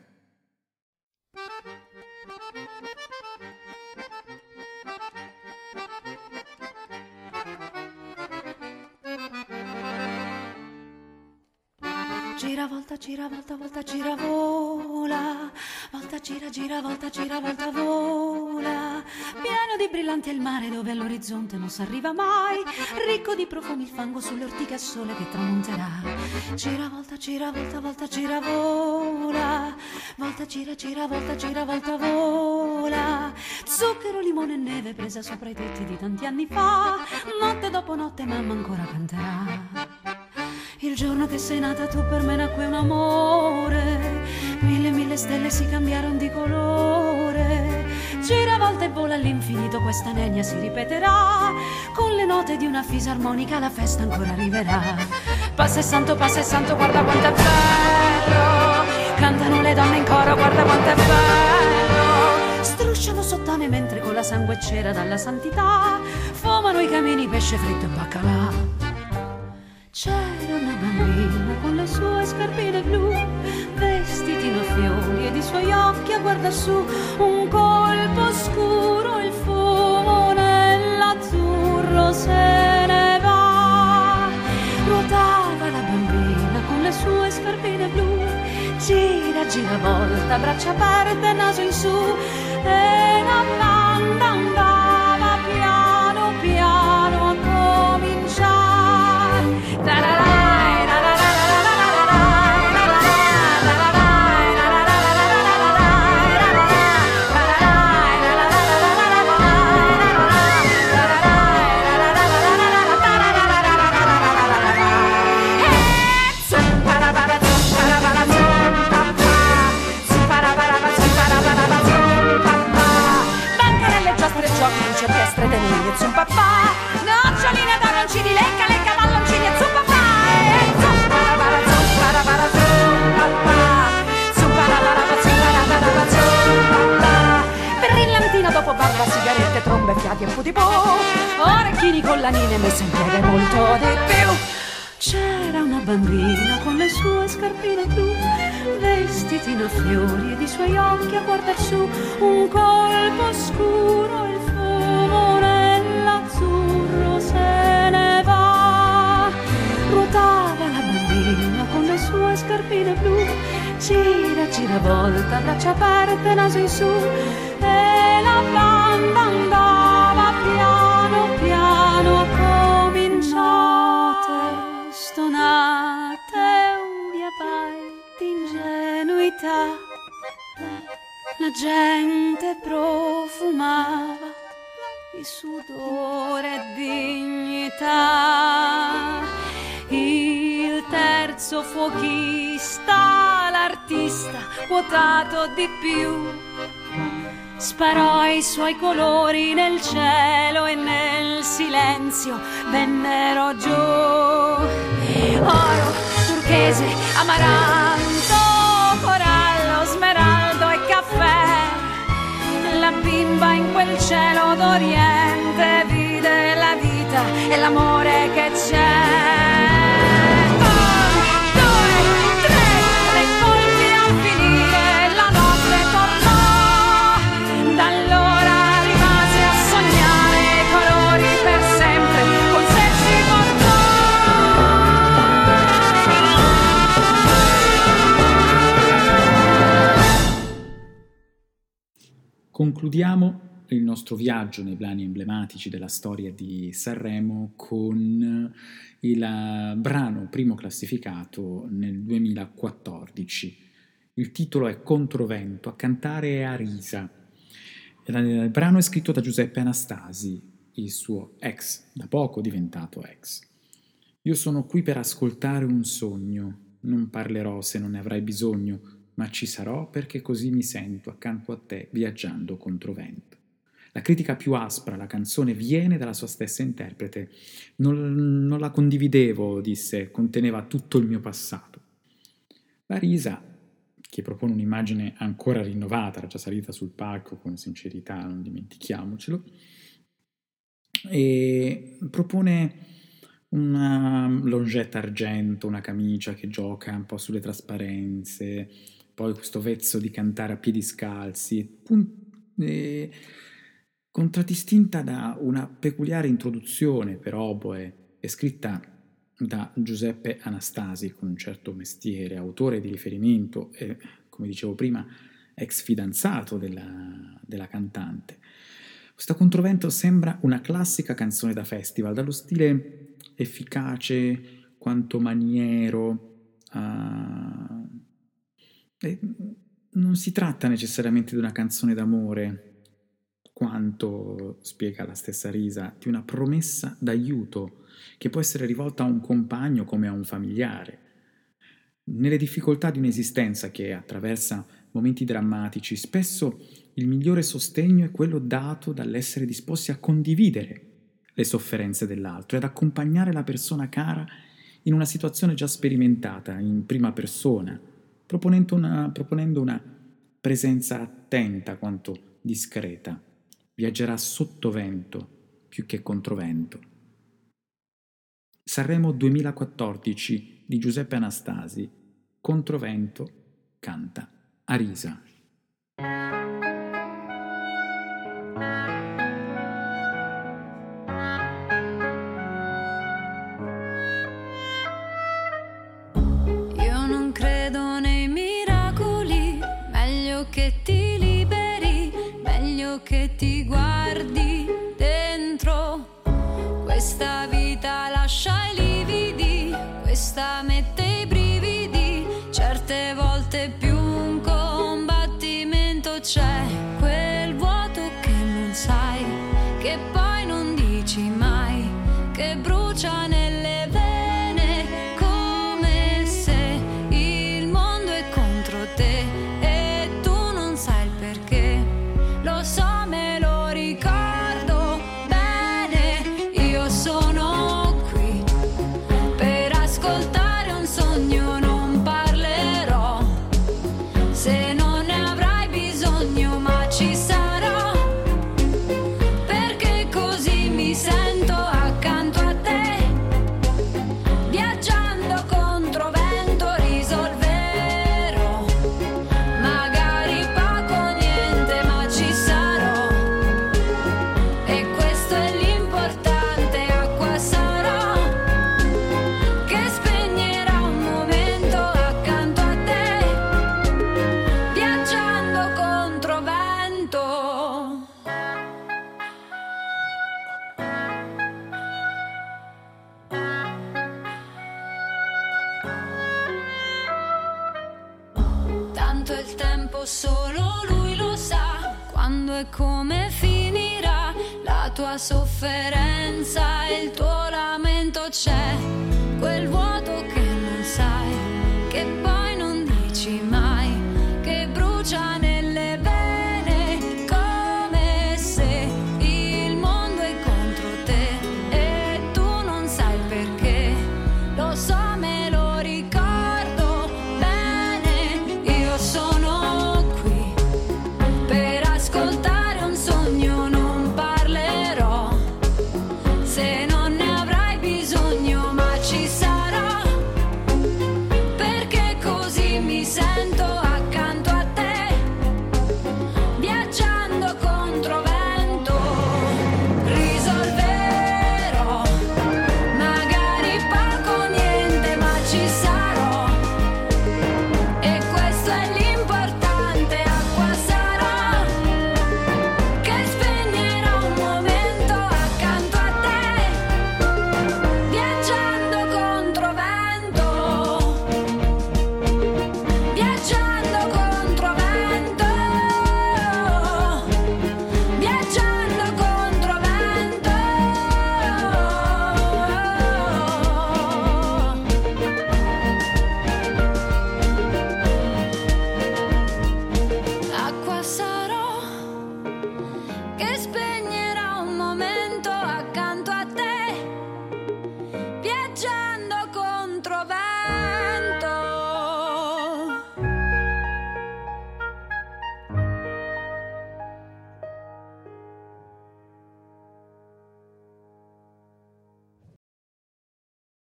Gira, volta, gira, volta, volta, gira, vola. Volta, gira, gira, volta, gira, volta, vola. Pieno di brillanti è il mare dove all'orizzonte non si arriva mai. Ricco di profumi il fango sulle ortiche a sole che tramonterà. Gira, volta, gira, volta, volta, gira, vola. Volta, gira, gira, volta, gira, volta, vola. Zucchero, limone e neve presa sopra i tetti di tanti anni fa. Notte dopo notte mamma ancora canterà. Il giorno che sei nata tu per me nacque un amore, mille mille stelle si cambiarono di colore. Gira volta e vola all'infinito, questa nenia si ripeterà. Con le note di una fisarmonica la festa ancora arriverà. Passa e santo, passa e santo, guarda quanto è bello. Cantano le donne in coro, guarda quanto è bello. Strusciano sottane mentre con la sangue cera dalla santità fumano i camini pesce fritto e baccalà. C'era una bambina con le sue scarpine blu, vestitino fiori ed i suoi occhi a guardar su, un colpo scuro, il fumo nell'azzurro se ne va. Ruotava la bambina con le sue scarpine blu, gira, gira, volta, braccia aperte, naso in su, e la banda andava trombe, fiati e putipò Orecchini, collanine, messe in piede molto di più. C'era una bambina con le sue scarpine blu, vestitino a fiori ed i suoi occhi a guardar su, un colpo scuro, il fumo nell'azzurro se ne va. Ruotava la bambina con le sue scarpine blu, gira, gira, volta, braccia aperte, naso in su, e la banda andava la gente profumava di sudore e dignità il terzo fuochista l'artista quotato di più Sparò i suoi colori nel cielo e nel silenzio vennero giù. oro, turchese, amaranto, Bimba in quel cielo d'Oriente vide la vita e l'amore che c'è. Concludiamo il nostro viaggio nei brani emblematici della storia di Sanremo con il eh, brano primo classificato nel 2014. Il titolo è Controvento, a cantare è Arisa. Il brano è scritto da Giuseppe Anastasi, il suo ex, da poco diventato ex. Io sono qui per ascoltare un sogno, non parlerò se non ne avrai bisogno, ma ci sarò perché così mi sento accanto a te viaggiando controvento. La critica più aspra alla canzone viene dalla sua stessa interprete. Non, non la condividevo, disse, conteneva tutto il mio passato. La risa, che propone un'immagine ancora rinnovata, era già salita sul palco con sincerità, non dimentichiamocelo, e propone una longetta argento, una camicia che gioca un po' sulle trasparenze, poi questo vezzo di cantare a piedi scalzi, pun- e contraddistinta da una peculiare introduzione per oboe e scritta da Giuseppe Anastasi con un certo mestiere, autore di riferimento e, come dicevo prima, ex fidanzato della, della cantante. Questo controvento sembra una classica canzone da festival, dallo stile efficace quanto maniero. Uh, non si tratta necessariamente di una canzone d'amore, quanto, spiega la stessa Risa, di una promessa d'aiuto che può essere rivolta a un compagno come a un familiare. Nelle difficoltà di un'esistenza che attraversa momenti drammatici, spesso il migliore sostegno è quello dato dall'essere disposti a condividere le sofferenze dell'altro e ad accompagnare la persona cara in una situazione già sperimentata in prima persona, proponendo una, proponendo una presenza attenta quanto discreta. Viaggerà sotto vento più che contro vento. Sanremo 2014 di Giuseppe Anastasi, Controvento, canta Arisa.